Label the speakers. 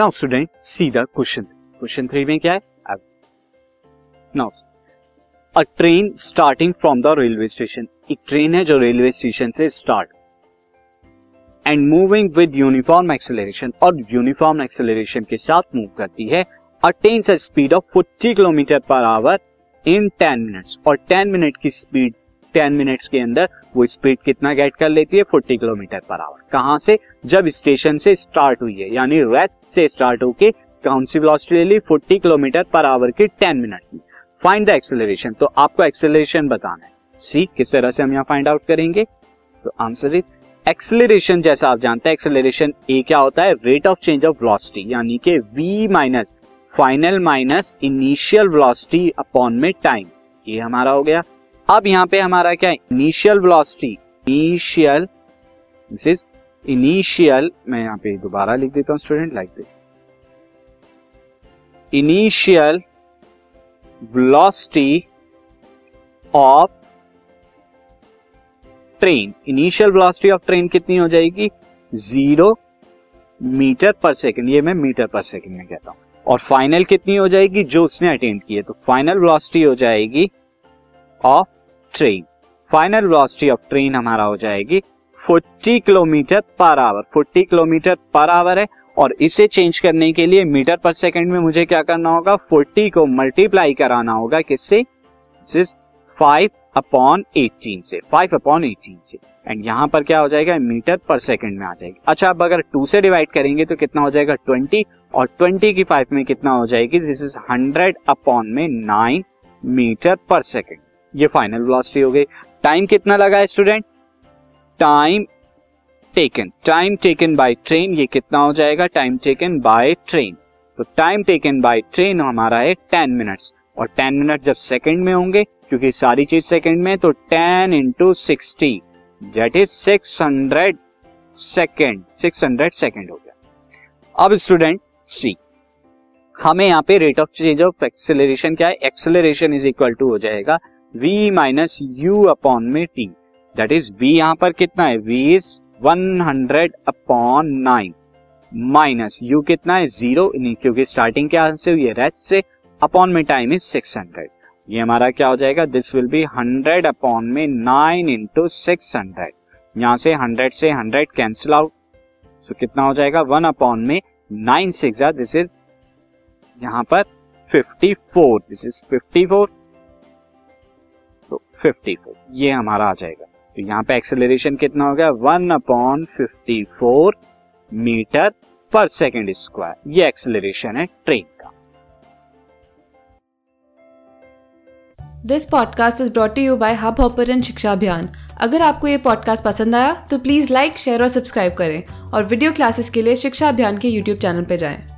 Speaker 1: Now student see the question question three में क्या है? Now a train starting from the railway station एक train है जो रेलवे स्टेशन से start and moving with uniform acceleration और यूनिफॉर्म एक्सेलरेशन के साथ मूव करती है. Attains a speed of 40 kilometre per hour in 10 minutes और 10 मिनट की स्पीड 10 मिनट्स के अंदर वो स्पीड कितना गेट कर लेती है? 40 किलोमीटर पर आवर। कहाँ से? जब स्टेशन से स्टार्ट हुई है, यानी रेस्ट से स्टार्ट होके कौन सी वेलोसिटी ले ली? 40 किलोमीटर पर आवर की 10 मिनट में फाइंड द एक्सेलरेशन तो आपको एक्सेलरेशन बताना है। सी किस तरह से हम यहाँ फाइंड आउट करेंगे? तो आंसर इज़ एक्सेलरेशन जैसा आप जानते हैं एक्सेलरेशन ए क्या होता है? Rate of change of velocity यानी कि v minus final minus initial velocity upon में टाइम ये हमारा हो गया। अब यहाँ पे हमारा क्या initial velocity initial this is initial मैं यहाँ पे दोबारा लिख देता हूँ student like this initial velocity of train initial velocity of train कितनी हो जाएगी? ज़ीरो मीटर पर सेकंड ये मैं मीटर पर सेकंड में कहता हूँ। और फाइनल कितनी हो जाएगी? जो उसने अटेंड की है। तो फाइनल वेलोसिटी हो जाएगी of train. Final velocity of train हमारा हो जाएगी 40 kilometre per our 40 kilometre per our है और इसे चेंज करने के लिए मीटर पर सेकंड में मुझे क्या करना होगा? 40 को मल्टीप्लाई कराना होगा किससे? फाइव अपॉन एटीन से। फाइव अपॉन एटीन से। एंड यहाँ पर क्या हो जाएगा? मीटर पर सेकंड में आ जाएगी। अच्छा अब अगर टू से डिवाइड करेंगे तो कितना हो जाएगा? ट्वेंटी और ट्वेंटी की फाइव में कितना हो जाएगी? दिस इज़ हंड्रेड अपॉन में नाइन मीटर पर सेकेंड ये फाइनल वेलोसिटी हो गई। टाइम कितना लगा है student time taken time taken by train ये कितना हो जाएगा? टाइम टेकन बाय ट्रेन तो टाइम टेकन बाय ट्रेन हमारा है टेन मिनट्स और टेन मिनट जब सेकंड में होंगे, क्योंकि सारी चीज़ सेकंड में तो ten into sixty that is six hundred second six hundred second हो गया। अब स्टूडेंट सी हमें यहाँ पे rate of change of acceleration क्या है? एक्सेलरेशन इज़ इक्वल टू हो जाएगा v माइनस यू अपॉन में टी दैट इज़ v यहाँ पर कितना है? V is 100 upon nine minus u कितना है? ज़ीरो क्योंकि स्टार्टिंग क्या से हुई है? रेस्ट से अपॉन में टाइम इज़ 600 ये हमारा क्या हो जाएगा? दिस विल बी 100 अपॉन में नाइन इंटू सिक्स हंड्रेड यहाँ से 100 से 100 कैंसिल आउट सो कितना हो जाएगा? वन अपॉन में नाइन सिक्स दिस इज़ यहाँ पर 54 दिस इज़ 54 फिफ्टी फोर ये हमारा आ जाएगा। तो यहाँ पे एक्सेलरेशन कितना हो गया? One upon fifty four metre per second square ये एक्सेलरेशन है ट्रेन का।
Speaker 2: This podcast is brought you by Hubhopper शिक्षा अभियान अगर आपको ये पॉडकास्ट पसंद आया तो प्लीज़ लाइक शेयर और सब्सक्राइब करें। और वीडियो क्लासेस के लिए शिक्षा अभियान के यूट्यूब चैनल पर जाएँ।